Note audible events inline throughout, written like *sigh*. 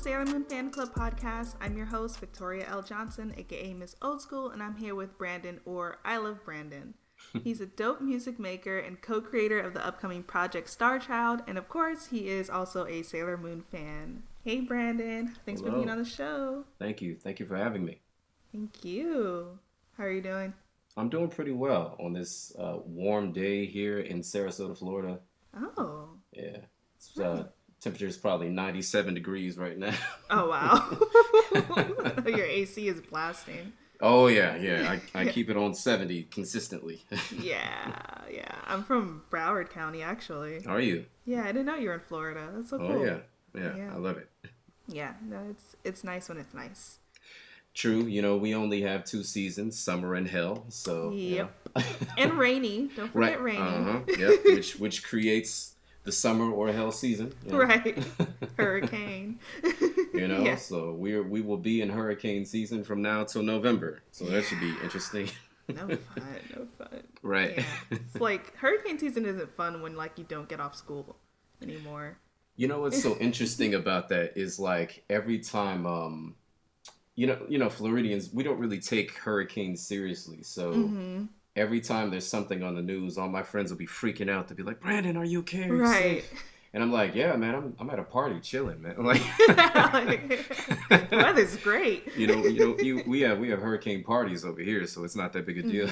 Welcome to the Sailor Moon Fan Club podcast. I'm your host, Victoria L. Johnson, aka Miss Old School, and I'm here with Brandon, or I Love Brandon. *laughs* He's a dope music maker and co creator of the upcoming project Star Child, and of course, he is also a Sailor Moon fan. Hey, Brandon. Thanks Hello. for being on the show. Thank you. Thank you for having me. Thank you. How are you doing? I'm doing pretty well on this uh, warm day here in Sarasota, Florida. Oh. Yeah. It's, uh, temperature is probably 97 degrees right now. Oh, wow. *laughs* *laughs* Your AC is blasting. oh, yeah, yeah. I, I *laughs* keep it on 70 consistently. Yeah, yeah. I'm from Broward County, actually. Are you? Yeah, I didn't know you were in Florida. That's so Oh, cool. yeah. yeah. Yeah. I love it. Yeah, no, it's it's nice when it's nice. True. You know, we only have two seasons, summer and hell. So, you Yep. know. And rainy. Don't right. forget rainy. Uh-huh. Yep. which, which creates the summer or hell season. you know. Right. *laughs* Hurricane. You know, Yeah. so we're we will be in hurricane season from now till November. So that should be interesting. No fun. *laughs* No fun. right. Yeah. It's like hurricane season isn't fun when like you don't get off school anymore. you know what's so *laughs* interesting about that is like every time um you know, you know, Floridians, we don't really take hurricanes seriously. So hmm every time there's something on the news, all my friends will be freaking out. They'll be like, "Brandon, are you okay? Are you Right. safe?" And I'm like, "Yeah, man, I'm I'm at a party chilling, man." *laughs* Like *laughs* the weather's great. *laughs* you know, you know, you, we have we have hurricane parties over here, so it's not that big a deal.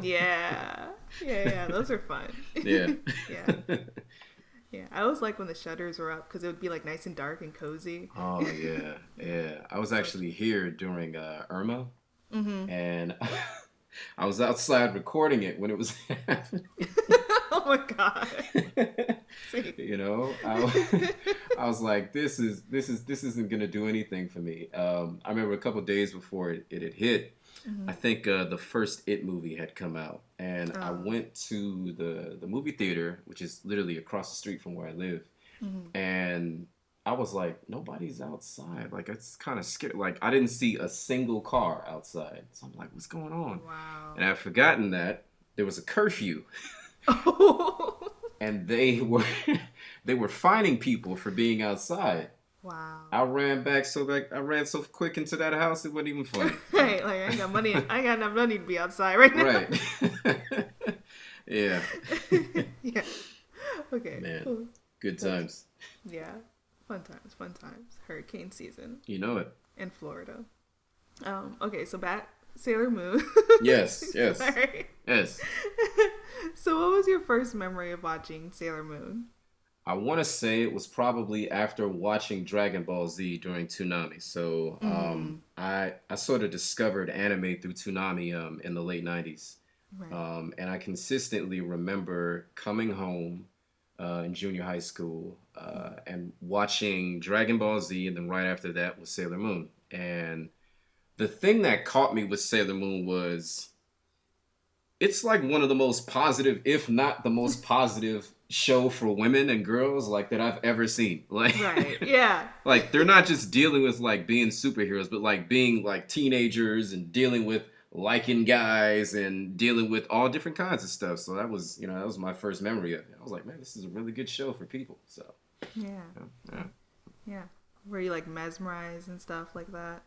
Yeah. Yeah, yeah. Those are fun. yeah. yeah. Yeah. I always like when the shutters were up because it would be like nice and dark and cozy. Oh yeah, yeah. I was actually here during uh, Irma, hmm and I was outside recording it when it was *laughs* happening. *laughs* oh my god. *laughs* You know, I, I was like, this is this is this isn't gonna do anything for me. Um, I remember a couple days before it, it had hit. Mhm. I think uh, the first It movie had come out, and I Oh. went to the the movie theater, which is literally across the street from where I live. Mhm. and I was like, nobody's outside. Like it's kind of scary. Like I didn't see a single car outside. So I'm like, what's going on? Wow. And I've forgotten that there was a curfew, *laughs* and they were *laughs* they were fining people for being outside. wow. I ran back so like I ran so quick into that house it wasn't even funny. *laughs* Right, like I ain't got money. I ain't got enough money to be outside right now. right. yeah. yeah. Okay. Man. Good times. Yeah. Fun times. Fun times. Hurricane season You know it. in Florida. Um. Okay. So back Sailor Moon. *laughs* Yes. *laughs* Yes. Yes. *laughs* so, what was your first memory of watching Sailor Moon? I want to say it was probably after watching Dragon Ball Z during Toonami. So um, I I sort of discovered anime through Toonami um, in the late '90s, Right. um, and I consistently remember coming home uh, in junior high school uh, and watching Dragon Ball Z, and then right after that was Sailor Moon. And the thing that caught me with Sailor Moon was it's like one of the most positive, if not the most *laughs* positive show for women and girls like that I've ever seen. *laughs* Like right. Yeah. like they're not just dealing with like being superheroes, but like being like teenagers and dealing with liking guys and dealing with all different kinds of stuff. So that was, you know, that was my first memory of it. I was like, man, this is a really good show for people. So Yeah. yeah. Yeah. Were you like mesmerized and stuff like that?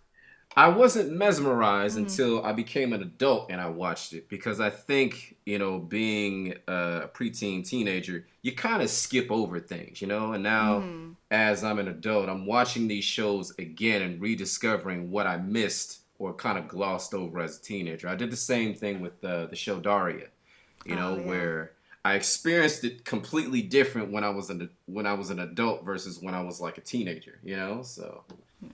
I wasn't mesmerized Mhm. until I became an adult and I watched it because I think, you know, being a preteen teenager, you kind of skip over things, you know? And now, Mhm. as I'm an adult, I'm watching these shows again and rediscovering what I missed or kind of glossed over as a teenager. I did the same thing with uh, the show Daria, you know, Oh, yeah. where I experienced it completely different when I was an when I was an adult versus when I was like a teenager, you know? So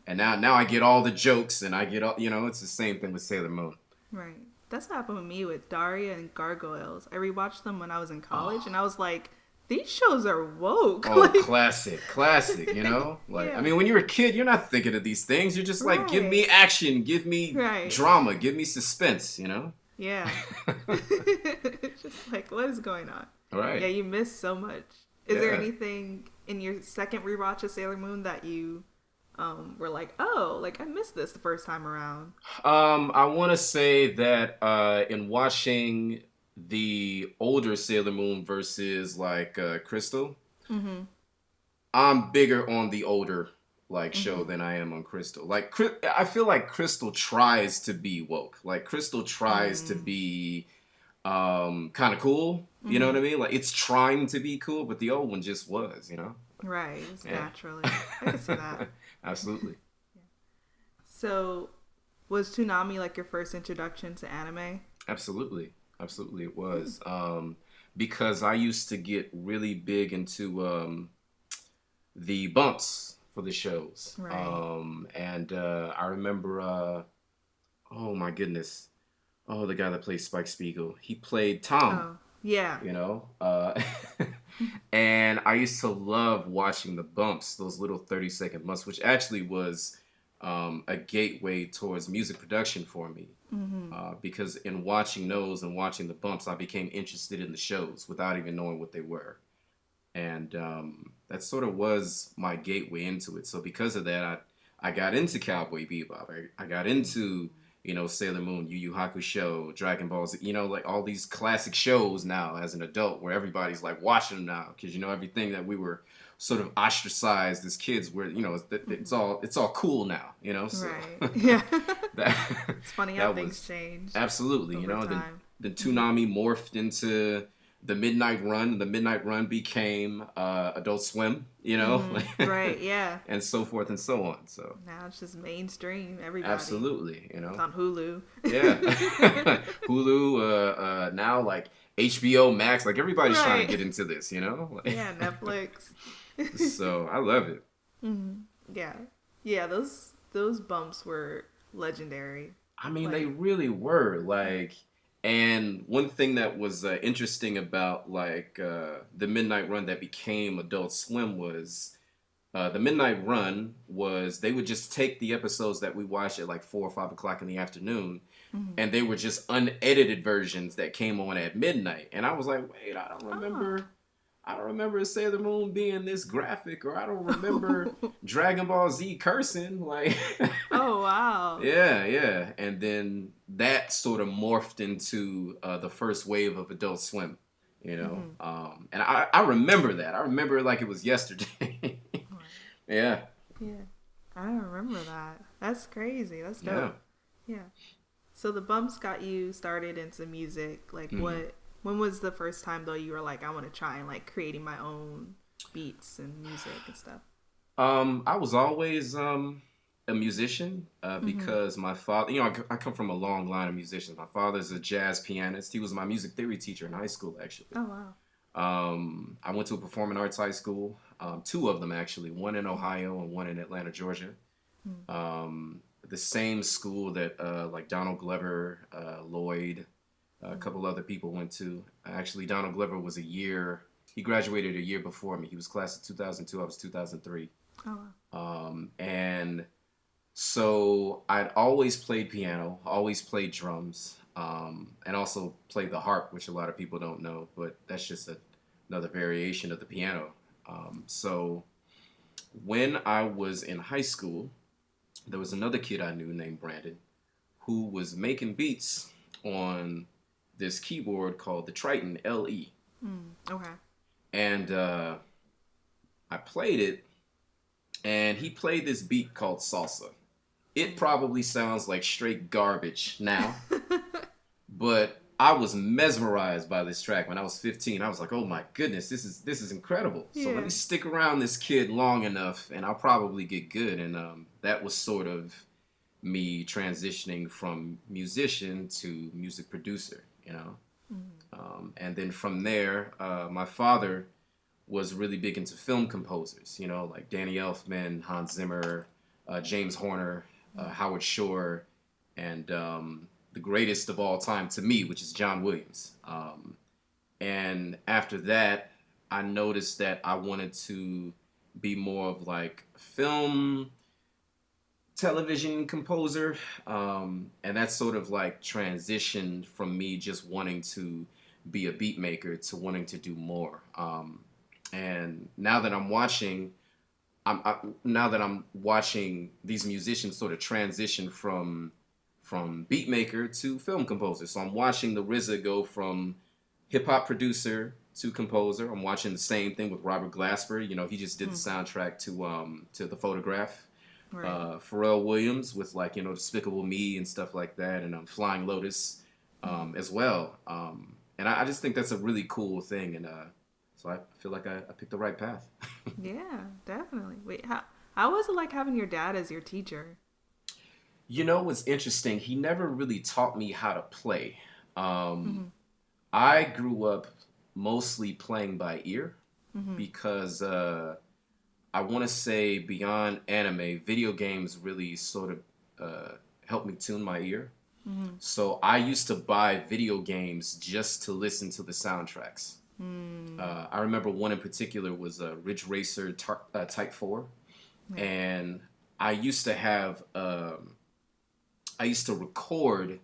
and now now I get all the jokes and I get all you know, it's the same thing with Sailor Moon. Right. That's what happened with me with Daria and Gargoyles. I rewatched them when I was in college, and I was like, these shows are woke. Oh, *laughs* like, classic, classic, you know? *laughs* Like Yeah. I mean when you're a kid, you're not thinking of these things. You're just like give me action, give me Right. drama, give me suspense, you know? yeah. it's *laughs* just like, what is going on? All right. Yeah, you miss so much. Is there anything in your second rewatch of Sailor Moon that you um, were like, oh, like I missed this the first time around? Um, I want to say that uh, in watching the older Sailor Moon versus like uh, Crystal, Mm-hmm. I'm bigger on the older like show mm-hmm. than I am on Crystal. Like I feel like Crystal tries to be woke. Like Crystal tries mm-hmm. to be um kind of cool. You know mm-hmm. what I mean? Like it's trying to be cool, but the old one just was, you know? Right. It's yeah. naturally. I can see that. *laughs* Absolutely. Yeah. So was Toonami like your first introduction to anime? Absolutely. Absolutely it was. Um because I used to get really big into um the bumps for the shows. Right. Um, and uh, I remember, uh, oh my goodness, oh the guy that plays Spike Spiegel, he played Tom. Oh, yeah. You know, uh, *laughs* and I used to love watching the bumps, those little thirty second bumps, which actually was um, a gateway towards music production for me. Mm-hmm. Uh, because in watching those and watching the bumps, I became interested in the shows without even knowing what they were and um, that sort of was my gateway into it. So because of that, I I got into Cowboy Bebop. I, I got into you know Sailor Moon, Yu Yu Hakusho, Dragon Balls. You know, like all these classic shows now as an adult, where everybody's like watching them now because you know everything that we were sort of ostracized as kids where you know it's, it's all it's all cool now you know so right *laughs* yeah *laughs* that, it's funny how things change absolutely you know time. the, the Toonami morphed into the Midnight Run. The Midnight Run became uh, Adult Swim, you know, mm, right? *laughs* Yeah, and so forth and so on. So now it's just mainstream. Everybody absolutely, you know, it's on Hulu. yeah, Hulu. Uh, uh, now like HBO Max. Like everybody's right. trying to get into this, you know. yeah, Netflix. So I love it. *laughs* Mm-hmm. Yeah, yeah. Those those bumps were legendary. I mean, like, they really were like and one thing that was uh, interesting about like uh, the Midnight Run that became Adult Swim was uh, the Midnight Run was they would just take the episodes that we watched at like four or five o'clock in the afternoon, mm-hmm. and they were just unedited versions that came on at midnight. And I was like, wait, I don't remember. Oh. I don't remember Sailor Moon being this graphic, or I don't remember *laughs* Dragon Ball Z cursing. Like, *laughs* oh wow, yeah, yeah. And then that sort of morphed into uh, the first wave of Adult Swim, you know. Mm-hmm. Um, and I, I remember that. I remember it like it was yesterday. *laughs* yeah. Yeah, I remember that. That's crazy. That's dope. Yeah. yeah. So the bumps got you started into music. Like, mm-hmm. what when was the first time though you were like, I want to try and like creating my own beats and music and stuff? Um, I was always um a musician uh, mm-hmm. because mm-hmm. my father, you know, I, I, come from a long line of musicians. My father's a jazz pianist. He was my music theory teacher in high school, actually. Oh wow. Um, I went to a performing arts high school, um, two of them actually, one in Ohio and one in Atlanta, Georgia. Mm-hmm. Um, the same school that uh, like Donald Glover, uh, Lloyd, a couple other people went to. Actually, Donald Glover was a year. He graduated a year before me. He was class of 2002. I was 2003. Oh. Wow. Um, and so I'd always played piano, always played drums, um, and also played the harp, which a lot of people don't know, but that's just a, another variation of the piano. Um, so when I was in high school, there was another kid I knew named Brandon who was making beats on this keyboard called the Triton LE. Mm, okay. And uh, I played it, and he played this beat called salsa. It mm. probably sounds like straight garbage now, *laughs* but I was mesmerized by this track when I was 15. I was like, "Oh my goodness, this is this is incredible." Yeah. So let me stick around this kid long enough, and I'll probably get good. And um, that was sort of me transitioning from musician to music producer you know. Mm-hmm. Um, and then from there, uh, my father was really big into film composers, you know, like Danny Elfman, Hans Zimmer, uh, James Horner, uh, mm-hmm. Howard Shore, and um, the greatest of all time to me, which is John Williams. Um, and after that, I noticed that I wanted to be more of like film television composer, um, and that's sort of like transitioned from me just wanting to be a beat maker to wanting to do more. Um, and now that I'm watching, I'm I, now that I'm watching these musicians sort of transition from from beat maker to film composer. So I'm watching the RZA go from hip hop producer to composer. I'm watching the same thing with Robert Glasper. You know, he just did the soundtrack to um to the photograph. Right. Uh, Pharrell Williams with like you know Despicable Me and stuff like that, and um, Flying Lotus um, as well. Um, and I, I just think that's a really cool thing, and uh, so I feel like I, I picked the right path. *laughs* yeah, definitely. Wait, how how was it like having your dad as your teacher? You know what's interesting? He never really taught me how to play. Um, Mm-hmm. I grew up mostly playing by ear Mm-hmm. because uh, I want to say beyond anime, video games really sort of uh, helped me tune my ear. Mm-hmm. So I used to buy video games just to listen to the soundtracks. Mm. Uh, I remember one in particular was uh, Ridge Racer Tar- uh, Type Four, Yeah. and I used to have um, I used to record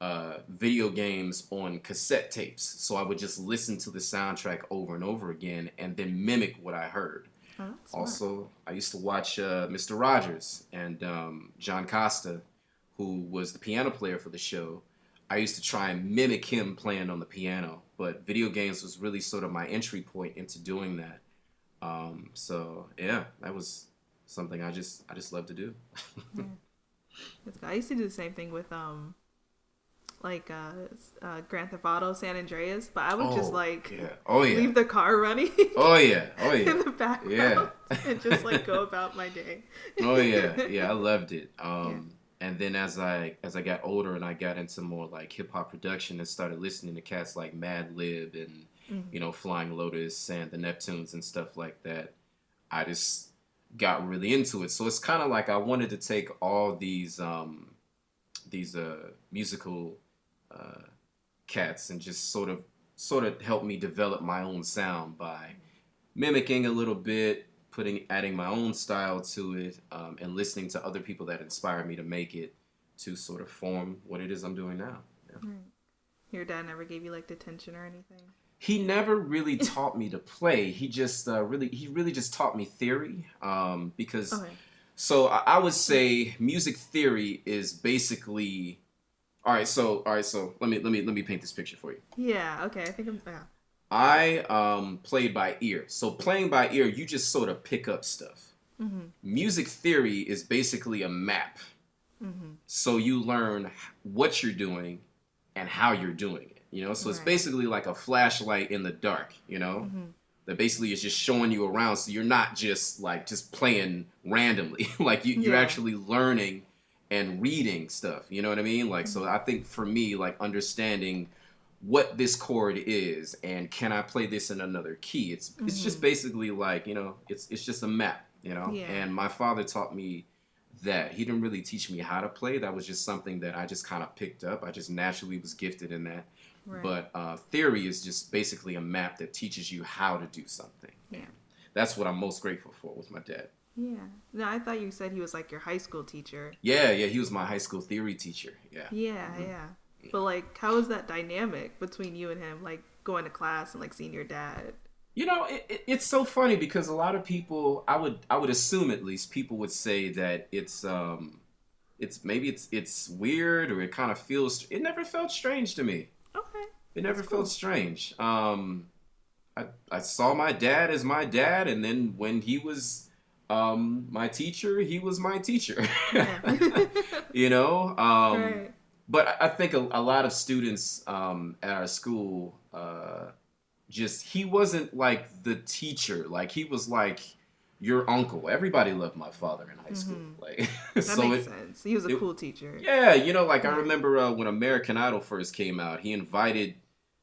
uh, video games on cassette tapes. So I would just listen to the soundtrack over and over again, and then mimic what I heard. Oh, smart. Also, I used to watch uh, Mr. Rogers and um, John Costa, who was the piano player for the show. I used to try and mimic him playing on the piano, but video games was really sort of my entry point into doing that. Um, so yeah, that was something I just I just love to do. *laughs* Good. I used to do the same thing with um, like uh, uh Grand Theft Auto San Andreas, but I would just Oh, like yeah, oh yeah, leave the car running *laughs* oh yeah, oh yeah, in yeah, the background Yeah. *laughs* and just like go about my day. oh yeah, yeah. I loved it. *laughs* Um, and then as I as I got older and I got into more like hip hop production and started listening to cats like Madlib and Mhm. you know Flying Lotus and the Neptunes and stuff like that, I just got really into it. So it's kind of like I wanted to take all these um, these uh, musical uh, cats and just sort of sort of help me develop my own sound by mimicking a little bit, putting adding my own style to it, um, and listening to other people that inspired me to make it to sort of form what it is I'm doing now. Yeah. Right. Your dad never gave you like detention or anything. He never really *laughs* taught me to play. He just uh, really he really just taught me theory um, because Okay. So I I would say music theory is basically all right. So all right. So let me let me let me paint this picture for you. Yeah. Okay. I think I'm. Yeah. I um, played by ear. So playing by ear, you just sort of pick up stuff. Mm-hmm. Music theory is basically a map. Mm-hmm. So you learn what you're doing and how you're doing it. You know, so it's basically like a flashlight in the dark. You know, Mm-hmm. that basically is just showing you around. So you're not just like just playing randomly. *laughs* like you, you're actually learning and reading stuff. You know what I mean? Like so, I think for me, like understanding what this chord is and can I play this in another key. It's it's just Mhm. basically like you know it's it's just a map. You know, Yeah. and my father taught me that he didn't really teach me how to play. That was just something that I just kind of picked up. I just naturally was gifted in that. Right. But uh, theory is just basically a map that teaches you how to do something. Yeah. That's what I'm most grateful for with my dad. Yeah. No, I thought you said he was like your high school teacher. Yeah, yeah, he was my high school theory teacher. Yeah. Yeah. Mm-hmm. Yeah. But like, how was that dynamic between you and him? Like going to class and like seeing your dad. You know, it, it, it's so funny because a lot of people, I would, I would assume at least, people would say that it's, um, it's maybe it's it's weird or it kind of feels. It never felt strange to me. Okay. It never cool. felt strange. Um, I, I saw my dad as my dad, and then when he was um, my teacher, he was my teacher. Yeah. *laughs* you know? Um, right. But I- think a, a lot of students um, at our school uh, just, he wasn't like the teacher. Like, he was like your uncle. Everybody loved my father in high school. Mhm. Like, *laughs* That so makes it, sense. He was a it- cool teacher. yeah, you know, like I remember uh, when American Idol first came out, he invited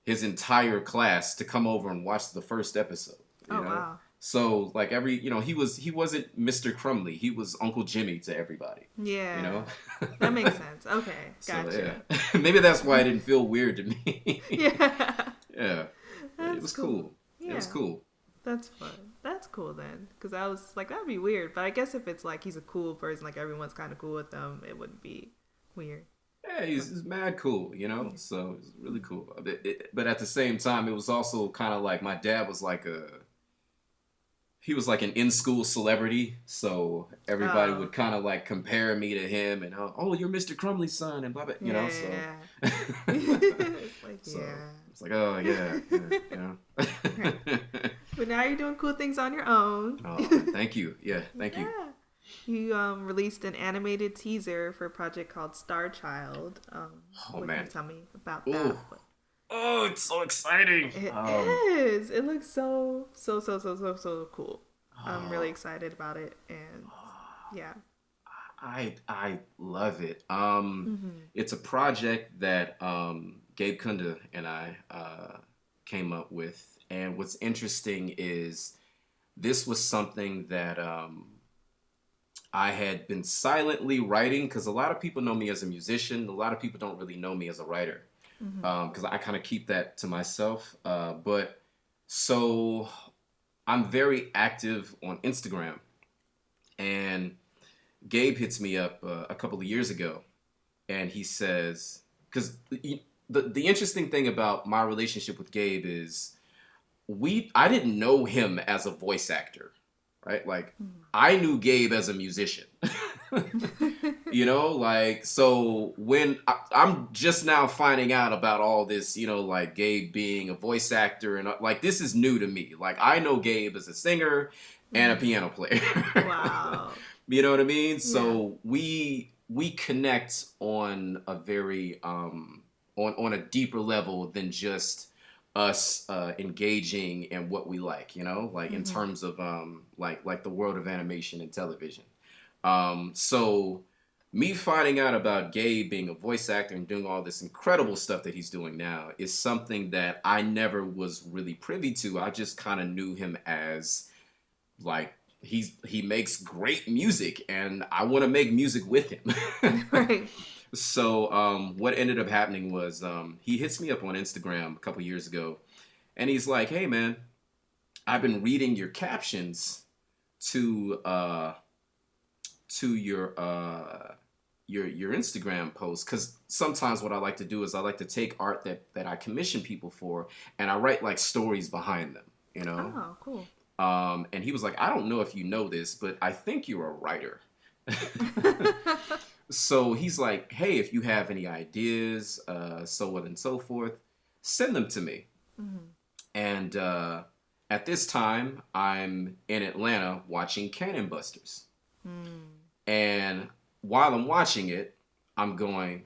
his entire class to come over and watch the first episode. You Oh know? wow. So like every, you know, he was he wasn't Mr. Crumley, he was Uncle Jimmy to everybody. Yeah. You know, That makes sense. Okay. *laughs* So, Gotcha. yeah. *laughs* Maybe that's why it didn't feel weird to me. *laughs* yeah. yeah, That's it was cool. yeah It was cool. That's fun. That's cool then. Because I was like, that'd be weird. But I guess if it's like he's a cool person, like everyone's kind of cool with them, it wouldn't be weird. Yeah, he's, he's mad cool, you know. So it's really cool. But, it, but at the same time, it was also kind of like my dad was like a he was like an in school celebrity, so everybody Oh. would kind of like compare me to him and oh, oh, you're Mr. Crumley's son and blah blah, you know. yeah. So *laughs* it's like, So, yeah. It's like, oh yeah, yeah. yeah. *laughs* but now you're doing cool things on your own. oh, thank you. *laughs* Yeah, thank you. Yeah. You um, released an animated teaser for a project called Star Child. Um, Oh, what man. Can you tell me about Ooh. that? Oh, it's so exciting. It Um, is. It looks so so so so so so cool. I'm Oh. really excited about it, and *sighs* yeah. I I love it. Um, hmm it's a project that um, Gabe Kunda and I uh, came up with, and what's interesting is this was something that um, I had been silently writing because a lot of people know me as a musician. A lot of people don't really know me as a writer because I kind of keep that to myself. Uh, but so I'm very active on Instagram, and Gabe hits me up uh, a couple of years ago, and he says, because the the interesting thing about my relationship with Gabe is we I didn't know him as a voice actor, right? Like I knew Gabe as a musician. *laughs* you know like so when I, i'm just now finding out about all this you know like gabe being a voice actor and uh, like this is new to me. Like i know gabe as a singer and a piano player. Wow. *laughs* you know what i mean? So we we connect on a very um on on a deeper level than just us uh engaging in what we like you know? Like in Mhm. terms of um like like the world of animation and television um so me finding out about Gabe being a voice actor and doing all this incredible stuff that he's doing now is something that I never was really privy to. I just kind of knew him as like he's he makes great music and I want to make music with him. *laughs* right. so um, what ended up happening was um, he hits me up on Instagram a couple years ago and he's like, "Hey man, I've been reading your captions to uh to your uh your your Instagram posts cuz sometimes what I like to do is I like to take art that that I commission people for and I write like stories behind them, you know? Oh, cool. Um and he was like, "I don't know if you know this, but I think you're a writer." *laughs* so he's like, "Hey, if you have any ideas, uh so on and so forth, send them to me." Mhm. And uh, at this time, I'm in Atlanta watching Cannon Busters. Mm. And while I'm watching it, I'm going,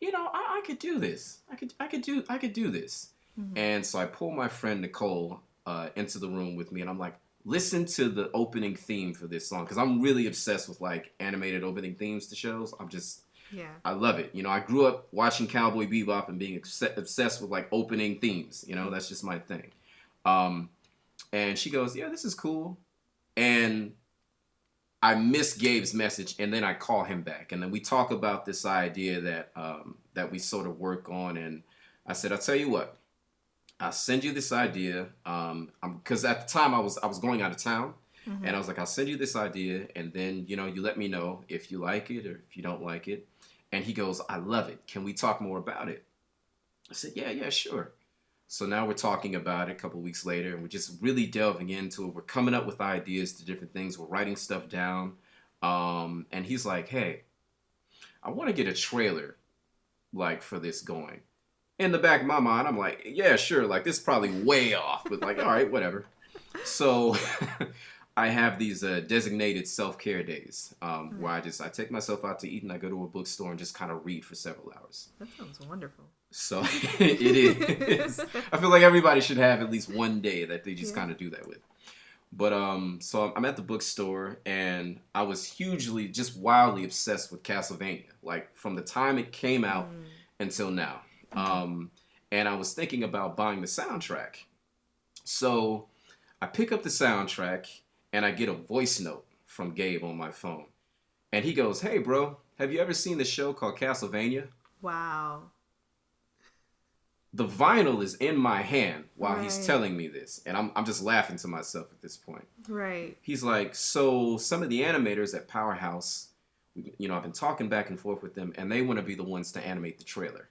you know, I, I could do this. I could, I could do, I could do this. Mhm. And so I pull my friend Nicole uh, into the room with me, and I'm like, listen to the opening theme for this song because I'm really obsessed with like animated opening themes to shows. I'm just Yeah. I love it. You know, I grew up watching Cowboy Bebop and being obs- obsessed with like opening themes. You know, that's just my thing. Um, and she goes, "Yeah, this is cool," and I miss Gabe's message, and then I call him back, and then we talk about this idea that um, that we sort of work on, and I said, "I'll tell you what." I'll send you this idea, um, because at the time I was I was going out of town, Mhm. and I was like, I'll send you this idea, and then you know you let me know if you like it or if you don't like it. And he goes, I love it. Can we talk more about it? I said, Yeah, yeah, sure. So now we're talking about it a couple weeks later, and we're just really delving into it. We're coming up with ideas to different things. We're writing stuff down. Um, and he's like, Hey, I want to get a trailer like for this going. In the back of my mind, I'm like, yeah, sure. Like this is probably way off, but like, all right, whatever. So *laughs* I have these uh, designated self care days um, where I just I take myself out to eat and I go to a bookstore and just kind of read for several hours. That sounds wonderful. So *laughs* it is. I feel like everybody should have at least one day that they just Yeah. kind of do that with. But um, so I'm at the bookstore and I was hugely, just wildly obsessed with Castlevania, like from the time it came out Mm. until now. Um, and I was thinking about buying the soundtrack. So I pick up the soundtrack and I get a voice note from Gabe on my phone. And he goes, Hey, bro, have you ever seen the show called Castlevania? Wow. The vinyl is in my hand while he's telling me this. And I'm, I'm just laughing to myself at this point. Right. He's like, So some of the animators at Powerhouse, you know, I've been talking back and forth with them, and they want to be the ones to animate the trailer.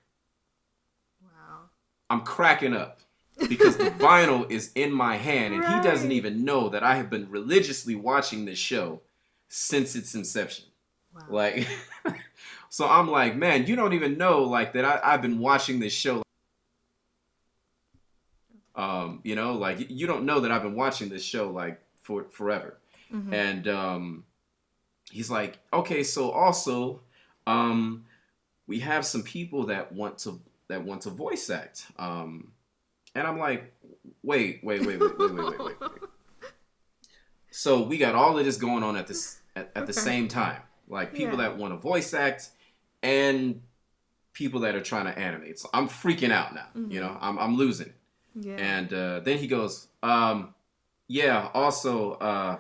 Wow. I'm cracking up because the *laughs* vinyl is in my hand and he doesn't even know that I have been religiously watching this show since its inception. Wow. Like, *laughs* so I'm like, man, you don't even know like that I, I've been watching this show. Um, you know, like you don't know that I've been watching this show like for forever. Mhm. And um, he's like, okay, so also, um, we have some people that want to that want to voice act. Um, and I'm like, wait, wait, wait, wait, wait, wait, wait, wait. wait. So we got all of this going on at this at, at the Okay. same time. Like people Yeah. that want to voice act and people that are trying to animate. So I'm freaking out now. Mhm. You know, I'm I'm losing it. Yeah. And uh, then he goes, um, yeah, also, uh,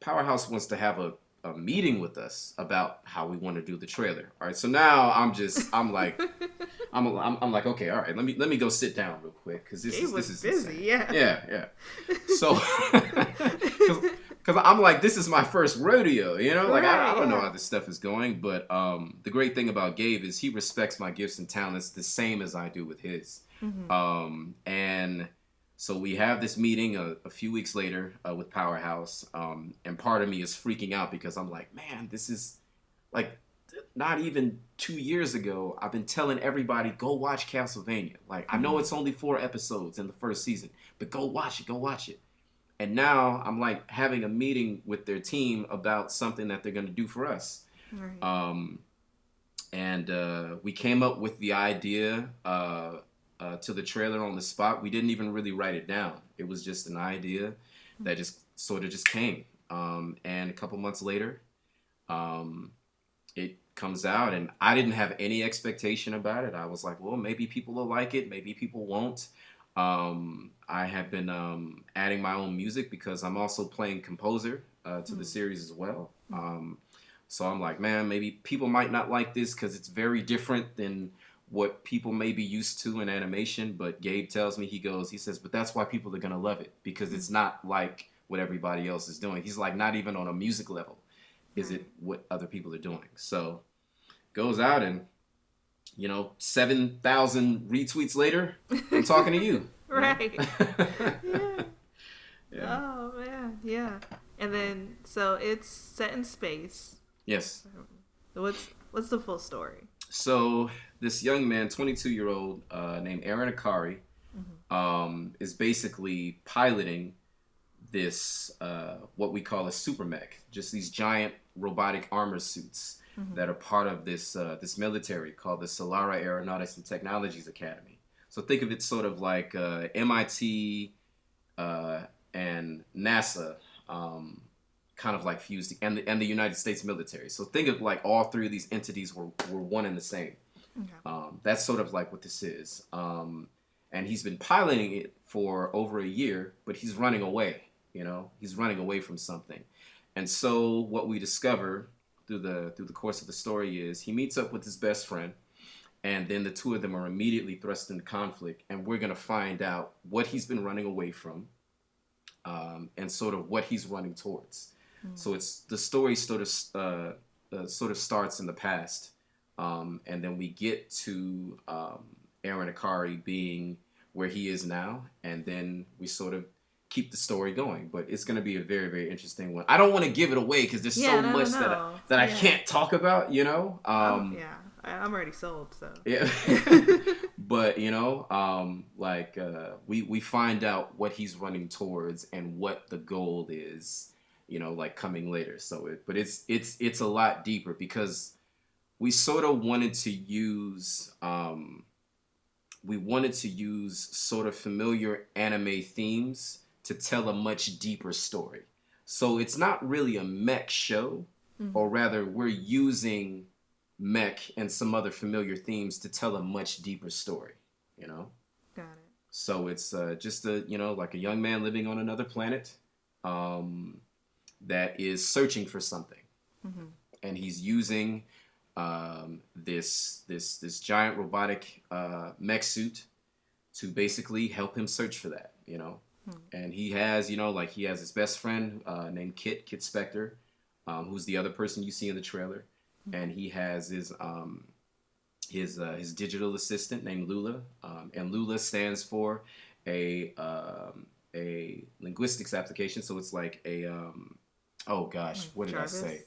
Powerhouse wants to have a, a meeting with us about how we want to do the trailer. All right, so now I'm just, I'm like, *laughs* I'm, I'm, I'm like, okay, all right, let me let me go sit down real quick because this he is this is busy. insane. Yeah. Yeah, yeah. So, *laughs* *laughs* because I'm like, this is my first rodeo, you know, like I, I don't know how this stuff is going, but um, the great thing about Gabe is he respects my gifts and talents the same as I do with his. Mhm. Um, and so we have this meeting a, a few weeks later uh, with Powerhouse, um, and part of me is freaking out because I'm like, man, this is like not even two years ago. I've been telling everybody go watch Castlevania. Like I know Mhm. it's only four episodes in the first season, but go watch it, go watch it. And now I'm like having a meeting with their team about something that they're gonna do for us. Right. Um, and uh, we came up with the idea uh, uh, to the trailer on the spot. We didn't even really write it down. It was just an idea that just sort of just came. Um, and a couple months later, um, it comes out, and I didn't have any expectation about it. I was like, well, maybe people will like it, maybe people won't. Um, I have been um, adding my own music because I'm also playing composer uh, to the Mm. series as well. Um, so I'm like, man, maybe people might not like this because it's very different than what people may be used to in animation. But Gabe tells me, he goes, he says, but that's why people are to love it because it's not like what everybody else is doing. He's like, not even on a music level is it what other people are doing. So goes out and, you know, 7,000 retweets later, I'm talking to you. *laughs* Right. *laughs* yeah. yeah. Oh man, yeah. And then so it's set in space. Yes. What's what's the full story? So this young man, 22 year old, uh, named Aaron Akari, um, is basically piloting this uh, what we call a super mech, just these giant robotic armor suits Mhm. that are part of this uh, this military called the Solara Aeronautics and Technologies Academy. So think of it sort of like uh, MIT uh, and NASA. Um, kind of like fused and the, and the United States military. So think of like all three of these entities were, were one and the same. Okay. Um, that's sort of like what this is. Um, and he's been piloting it for over a year, but he's running away. You know, he's running away from something. And so what we discover through the through the course of the story is he meets up with his best friend, and then the two of them are immediately thrust into conflict, and we're gonna find out what he's been running away from, um, and sort of what he's running towards. Mm. So it's the story sort of uh, uh, sort of starts in the past, um, and then we get to um, Aaron Akari being where he is now, and then we sort of keep the story going. But it's going to be a very very interesting one. I don't want to give it away because there's Yeah, so no, much no, that I, no. that I can't talk about. You know. Um, Um, yeah, I, I'm already sold. So yeah. *laughs* *laughs* but you know, um, like uh, we we find out what he's running towards and what the goal is. You know, like coming later. So, it, but it's it's it's a lot deeper because we sort of wanted to use um, we wanted to use sort of familiar anime themes to tell a much deeper story. So it's not really a mech show, Mhm. or rather, we're using mech and some other familiar themes to tell a much deeper story. You know. got it. So it's uh, just a you know like a young man living on another planet um, that is searching for something, hmm and he's using um, this this this giant robotic uh, mech suit to basically help him search for that. You know, Hmm. and he has you know like he has his best friend uh, named Kit Kit Spector, um, who's the other person you see in the trailer, Hmm. and he has his um, his uh, his digital assistant named Lula, um, and Lula stands for a um, a linguistics application. So it's like a um, oh gosh, what did Jarvis? I say?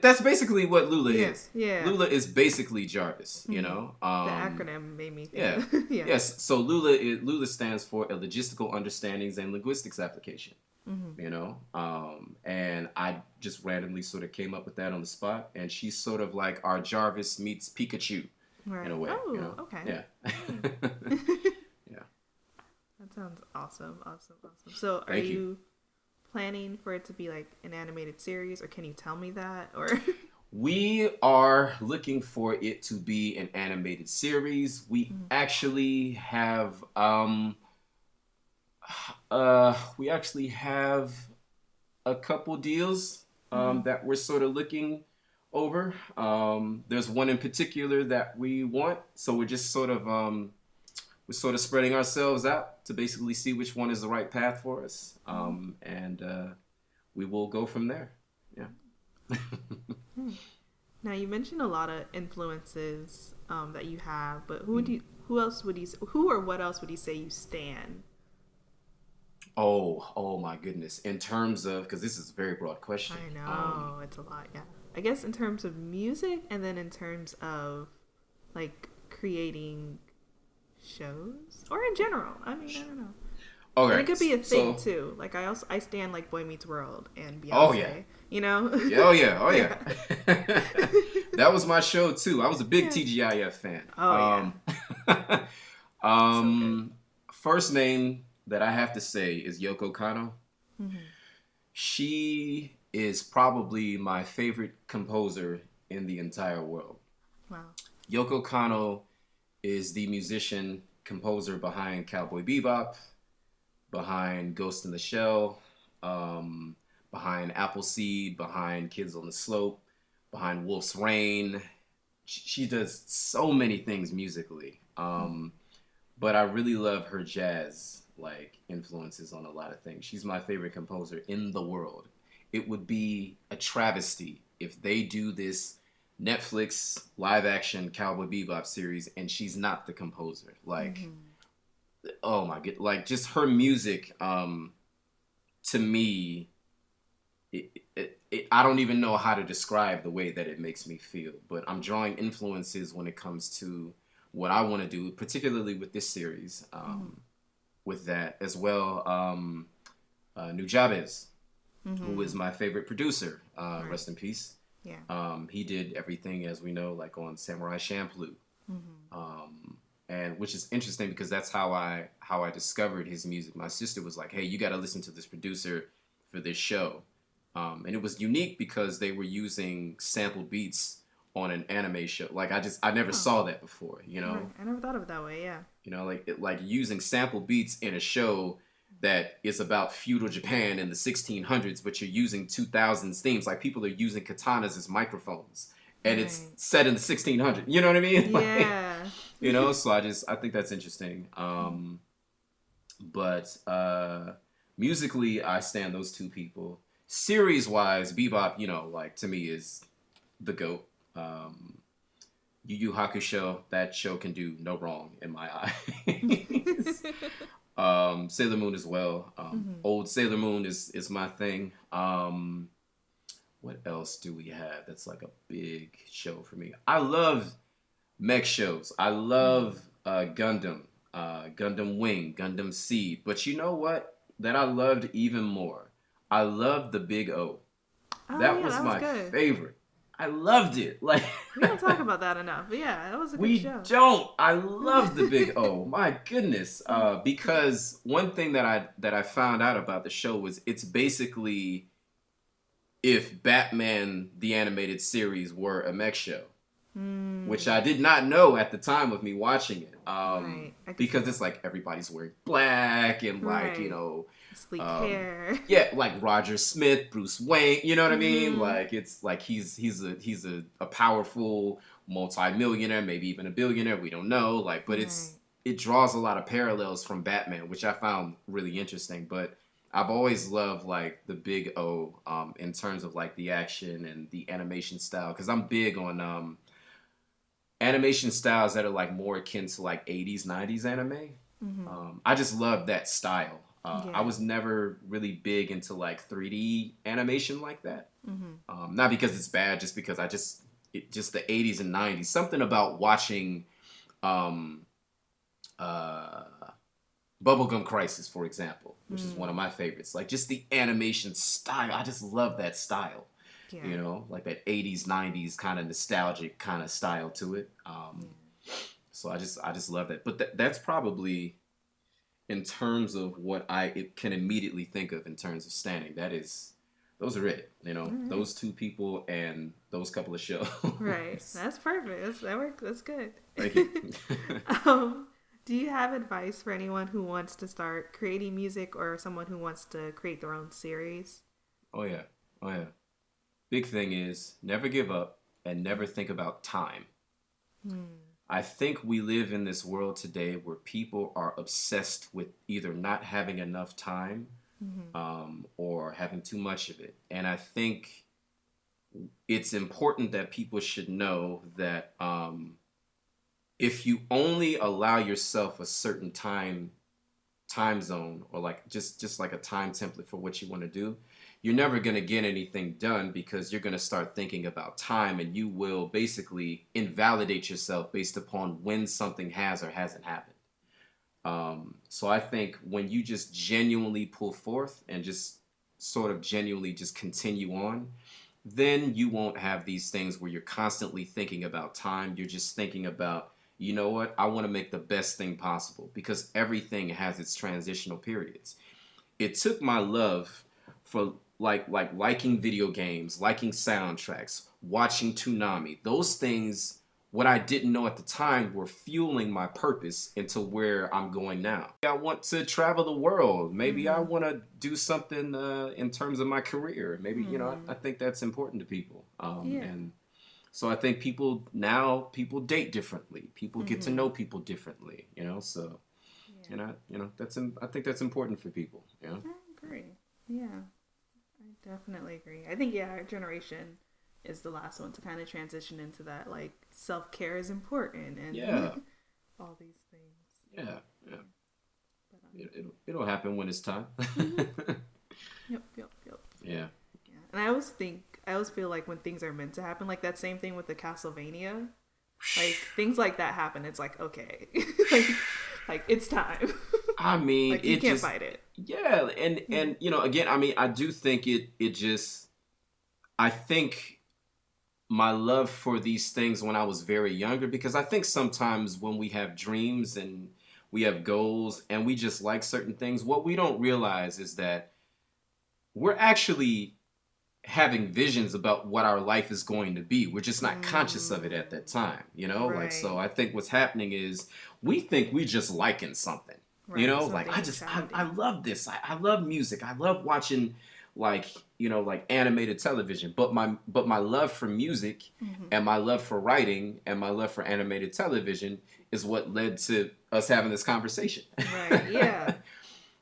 That's basically what Lula Yeah, is. yeah. Lula is basically Jarvis, you Mhm. know. the Um, acronym made me yeah. think. *laughs* yeah. Yes. So Lula is, Lula stands for a logistical understandings and linguistics application. Mhm. You know, um, and I just randomly sort of came up with that on the spot, and she's sort of like our Jarvis meets Pikachu Right. in a way. Oh, you know? okay. Yeah. *laughs* *laughs* Yeah. That sounds awesome, awesome, awesome. So, are Thank you, you. Planning for it to be like an animated series, or can you tell me that? Or *laughs* We are looking for it to be an animated series. We Mhm. actually have um uh we actually have a couple deals um Mhm. that we're sort of looking over. Um there's one in particular that we want, so we're just sort of um we're sort of spreading ourselves out to basically see which one is the right path for us. Um and uh we will go from there. Yeah. *laughs* now you mentioned a lot of influences um, that you have, but who would Mm-hmm. you? Who else would you? Who or what else would you say you stand? Oh, oh my goodness. In terms of, because this is a very broad question. I know Um, it's a lot. Yeah, I guess in terms of music, and then in terms of like creating shows, or in general. I mean, I don't know. okay. And it could be a thing so- too. Like I also I stand like Boy Meets World and Beyonce. Oh, yeah. You know. Yeah, oh yeah, oh yeah. *laughs* *laughs* that was my show too. I was a big Yeah. TGIF fan. Oh, um, *laughs* um first name that I have to say is Yoko Kanno. Mhm. She is probably my favorite composer in the entire world. Wow. Yoko Kanno is the musician composer behind Cowboy Bebop, behind Ghost in the Shell, um, behind Appleseed, behind Kids on the Slope, behind Wolf's Rain. She, does so many things musically. Um, but I really love her jazz like influences on a lot of things. She's my favorite composer in the world. It would be a travesty if they do this Netflix live action Cowboy Bebop series and she's not the composer. Like, Mhm. oh my god, like just her music, um, to me, it, it, it, I don't even know how to describe the way that it makes me feel. But I'm drawing influences when it comes to what I want to do, particularly with this series, um, with that as well. Um, uh, Nujabes, Mhm. who is my favorite producer, uh, Right. rest in peace. Yeah. Um, he did everything, as we know, like on Samurai Champloo, Mhm. um, and which is interesting because that's how I how I discovered his music. My sister was like, "Hey, you got to listen to this producer for this show," um, and it was unique because they were using sample beats on an anime show. Like I just I never saw that before, you know. Right. I never thought of it that way. Yeah. You know, like it, like using sample beats in a show that is about feudal Japan in the 1600s, but you're using 2000s themes. Like people are using katanas as microphones, and it's set in the 1600s. You know what I mean? *laughs* Like, Yeah. you know, so I just I think that's interesting. Um, but uh, musically, I stand those two people. Series wise, Bebop, you know, like to me is the goat. Um, Yu Yu Hakusho, that show can do no wrong in my *laughs* eyes. *laughs* um, Sailor Moon as well. Um, Mhm. Old Sailor Moon is is my thing. Um, what else do we have? That's like a big show for me. I love mech shows. I love uh, Gundam, uh, Gundam Wing, Gundam Seed. But you know what? That I loved even more. I loved the Big O. Oh, that yeah, was that my good. favorite. I loved it. *laughs* Like We don't talk about that enough. But yeah, that was a good we show. don't. I love the Big O. My goodness. Uh, because one thing that I that I found out about the show was it's basically if Batman the animated series were a mech show, Mm, which I did not know at the time of me watching it. Um, Right. I can see because it's like everybody's wearing black and like you know sleek um, hair. *laughs* yeah like roger smith bruce wayne you know what i mean Mhm. like it's like he's he's a he's a, a powerful multi-millionaire maybe even a billionaire we don't know like but it's it draws a lot of parallels from batman which i found really interesting but i've always loved like the big o um, in terms of like the action and the animation style because i'm big on um, animation styles that are like more akin to like 80s 90s anime Mhm. um, I just love that style. Uh, Yeah. I was never really big into like 3D animation like that. Mhm. Um, Um, not because it's bad, just because I just it, just the 80s and 90s. Something about watching um, uh, Bubblegum Crisis, for example, which mm. is one of my favorites. Like just the animation style. I just love that style. Yeah. You know, like that 80s, 90s kind of nostalgic kind of style to it. Um, yeah. So I just I just love that. But th- that's probably in terms of what I can immediately think of in terms of standing. That is those are it. You know, mm-hmm. those two people and those couple of shows. right. *laughs* That's perfect. That's, that works. That's good. Thank you. *laughs* um, do you have advice for anyone who wants to start creating music or someone who wants to create their own series? Oh yeah. Oh yeah. Big thing is never give up and never think about time. Hmm. I think we live in this world today where people are obsessed with either not having enough time mm-hmm. um, or having too much of it. And I think it's important that people should know that um, if you only allow yourself a certain time time zone or like just just like a time template for what you want to do you're never going to get anything done because you're going to start thinking about time and you will basically invalidate yourself based upon when something has or hasn't happened. Um, so I think when you just genuinely pull forth and just sort of genuinely just continue on, then you won't have these things where you're constantly thinking about time. You're just thinking about, you know what, I want to make the best thing possible because everything has its transitional periods. It took my love for like like liking video games, liking soundtracks, watching Toonami. Those things, what I didn't know at the time, were fueling my purpose into where I'm going now. I want to travel the world. Maybe mm-hmm. I want to do something uh, in terms of my career. Maybe mm-hmm. you know I, mm-hmm. I, think that's important to people. Um, yeah. And so I think people now people date differently. People mm-hmm. get to mm-hmm. know people differently. You know, so. Yeah. And I, you know, that's I think that's important for people. Yeah. I agree. Yeah. Definitely agree. I think yeah, our generation is the last one to kind of transition into that. Like self care is important, and yeah, *laughs* all these things. Yeah, yeah. But, um, it, it'll it'll happen when it's time. *laughs* yep, yep, yep. Yeah. Yeah, and I always think I always feel like when things are meant to happen, like that same thing with the Castlevania, like *sighs* things like that happen. It's like okay, *laughs* like like it's time. I mean, like, you can't just, fight it. Yeah, and and you know, again, I mean, I do think it it just I think my love for these things when I was very younger because I think sometimes when we have dreams and we have goals and we just like certain things, what we don't realize is that we're actually having visions about what our life is going to be. We're just not mm. conscious of it at that time, you know? Right. Like so I think what's happening is we think we just liking something. Right. You know, like I just I, I love this. I, I love music. I love watching like you know like animated television but my but my love for music mm-hmm. and my love for writing and my love for animated television is what led to us having this conversation right *laughs* yeah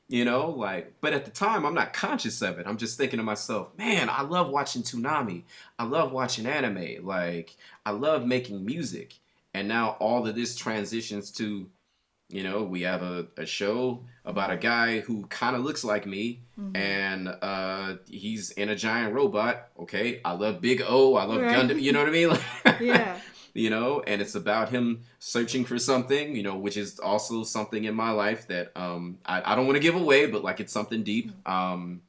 you know like but at the time i'm not conscious of it i'm just thinking to myself man i love watching Toonami i love watching anime like i love making music and now all of this transitions to you know, we have a, a show about a guy who kind of looks like me, mm-hmm. and uh, he's in a giant robot. Okay, I love Big O. I love right. Gundam. You know what I mean? *laughs* yeah. You know, and it's about him searching for something. You know, which is also something in my life that um, I, I don't want to give away, but like it's something deep. Mm-hmm. Um,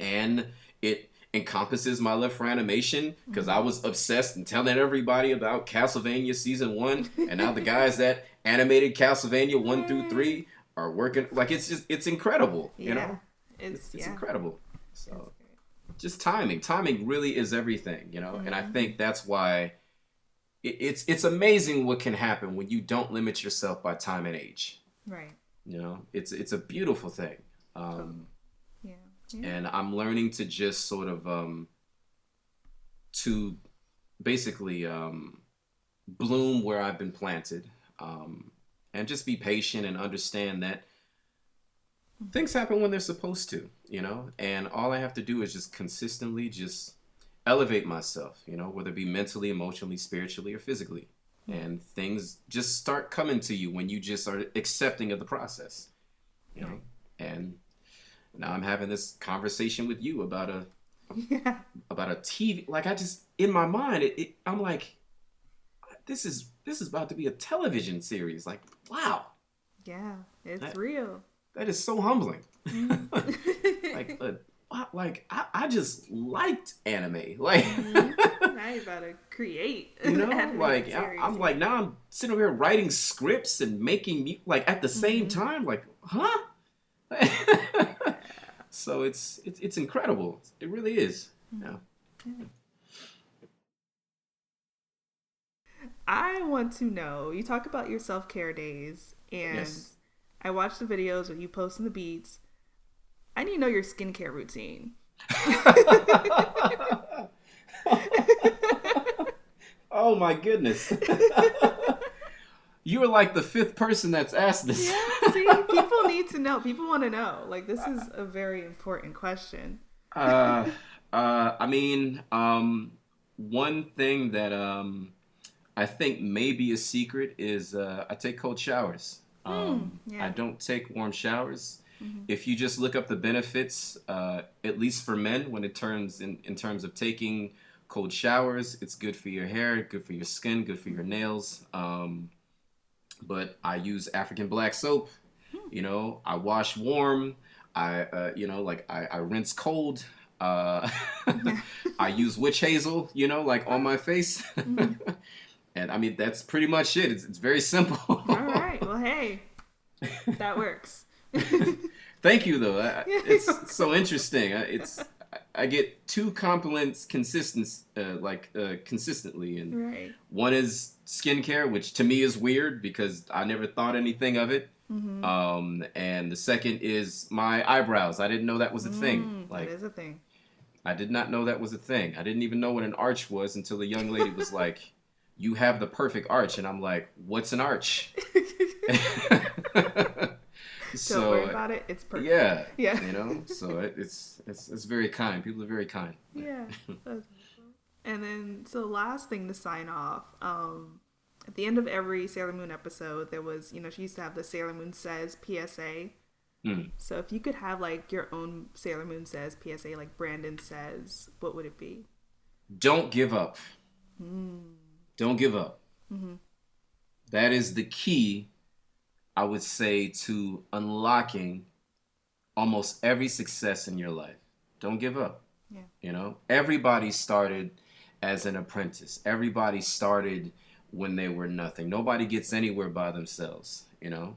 and it encompasses my love for animation because mm-hmm. I was obsessed and telling everybody about Castlevania season one, and now the guys *laughs* that animated Castlevania one through three are working like it's just it's incredible. You yeah. know, it's it's, it's yeah. incredible. So just timing, timing really is everything. You know, mm-hmm. and I mm-hmm. think that's why it, it's it's amazing what can happen when you don't limit yourself by time and age. Right. You know, it's it's a beautiful thing. Um, yeah. And I'm learning to just sort of um, to basically um, bloom where I've been planted, um, and just be patient and understand that things happen when they're supposed to, you know. And all I have to do is just consistently just elevate myself, you know, whether it be mentally, emotionally, spiritually, or physically. And things just start coming to you when you just are accepting of the process, you know. And now I'm having this conversation with you about a Yeah. about a TV. Like I just in my mind, it, it, I'm like, this is this is about to be a television series. Like, wow, Yeah. It's That- real. that is so humbling. Mhm. *laughs* like, *laughs* uh, like I, I just liked anime. *laughs* Like, now you're about to create. you know, like I. I'm like now I'm sitting over here writing scripts and making like at the same Mhm. time. Like, huh? So it's it's it's incredible. It really is. Hmm. Yeah. I want to know. You talk about your self care days, and Yes. I watch the videos where you posting the beats. I need to know your skincare routine. *laughs* *laughs* oh my goodness. *laughs* you were like the fifth person that's asked this. Yeah, *laughs* see, people need to know. People want to know. Like this is a very important question. uh, uh, I mean, um, one thing that um, I think may be a secret is uh, I take cold showers. Um, Hmm, yeah. I don't take warm showers. Mhm. If you just look up the benefits, uh, at least for men, when it turns in, in terms of taking cold showers, it's good for your hair, good for your skin, good for your nails. Um, but I use African black soap. You know, I wash warm. I, uh, you know, like I, I rinse cold. Uh, *laughs* *laughs* I use witch hazel. You know, like on my face. Mhm. *laughs* and I mean, that's pretty much it. It's, it's very simple. All right. Well, hey, that works. Thank you, though. It's so interesting. It's I get two compliments consistent, uh, like uh, consistently, and right. one is skincare, which to me is weird because I never thought anything of it. Mm-hmm. Um, and the second is my eyebrows. I didn't know that was a thing. Mm, Like that is a thing. I did not know that was a thing. I didn't even know what an arch was until the young lady was like, "You have the perfect arch," and I'm like, "What's an arch?" *laughs* *laughs* Don't worry about it. It's perfect. yeah, *laughs* Yeah. you know. So it, it's it's it's very kind. People are very kind. Yeah. *laughs* And then, so last thing to sign off. Um, at the end of every Sailor Moon episode, there was, you know, she used to have the Sailor Moon Says PSA. Hmm. So if you could have like your own Sailor Moon Says PSA, like Brandon says, what would it be? Don't give up. Mm. Don't give up. Mm-hmm. That is the key, I would say, to unlocking almost every success in your life. Don't give up. Yeah. You know, everybody started as an apprentice. Everybody started when they were nothing. Nobody gets anywhere by themselves. You know,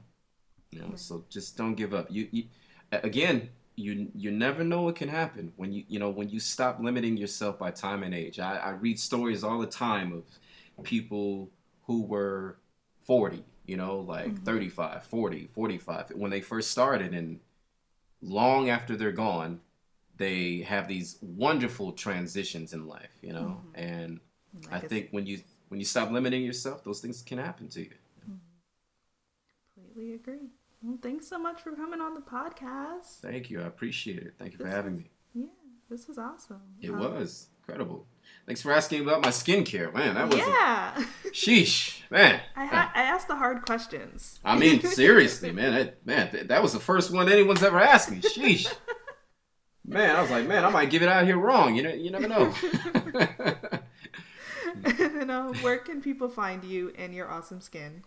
you know. Right. So just don't give up. You, you again. You, you never know what can happen when you you know when you stop limiting yourself by time and age. I, I read stories all the time of people who were 40, you know, like Mhm. 35, 40, 45 when they first started and long after they're gone, they have these wonderful transitions in life, you know. Mhm. And I Like, think when you when you stop limiting yourself, those things can happen to you. completely agree. Well, thanks so much for coming on the podcast. Thank you. I appreciate it. Thank you for having was- me. Yeah, this was awesome. It Um, was incredible. Thanks for asking about my skincare, man. That was yeah. *laughs* sheesh, man. I ha- I asked the hard questions. I mean, *laughs* seriously, man. That, man, th- that was the first one anyone's ever asked me. Sheesh. *laughs* Man, I was like, man, I might give it out here wrong. You know, you never know. and then, uh, where can people find you and your awesome skin?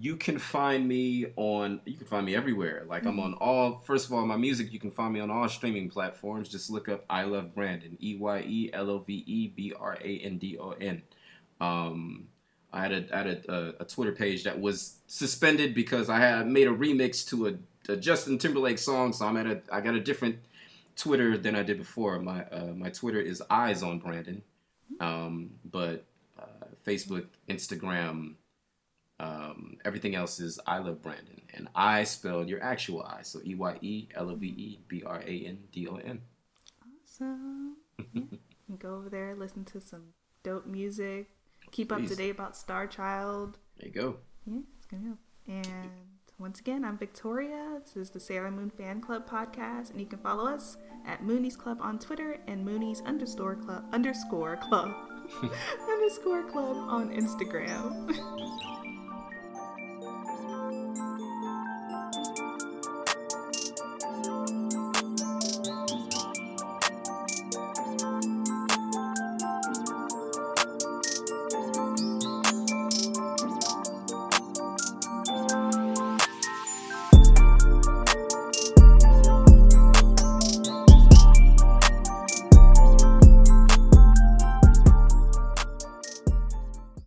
You can find me on. You can find me everywhere. Like I'm on all. First of all, my music. You can find me on all streaming platforms. Just look up "I Love Brandon." E Y E L O V E B R A N D O N. Um, I had a I had a, a, a Twitter page that was suspended because I had made a remix to a, a Justin Timberlake song. So I'm at a I got a different Twitter than I did before. My uh, my Twitter is Eyes on Brandon, um, but uh, Facebook, Instagram, um, everything else is I love Brandon, and I spelled your actual I, so E Y E L O V E B R A N D O N. Awesome. Yeah. *laughs* Go over there, listen to some dope music, keep up to date about Star Child. There you go. Yeah, it's gonna help. And once again, I'm Victoria. This is the Sailor Moon Fan Club podcast, and you can follow us at Moonies Club on Twitter and Moonies underscore club underscore club *laughs* underscore club on Instagram. *laughs*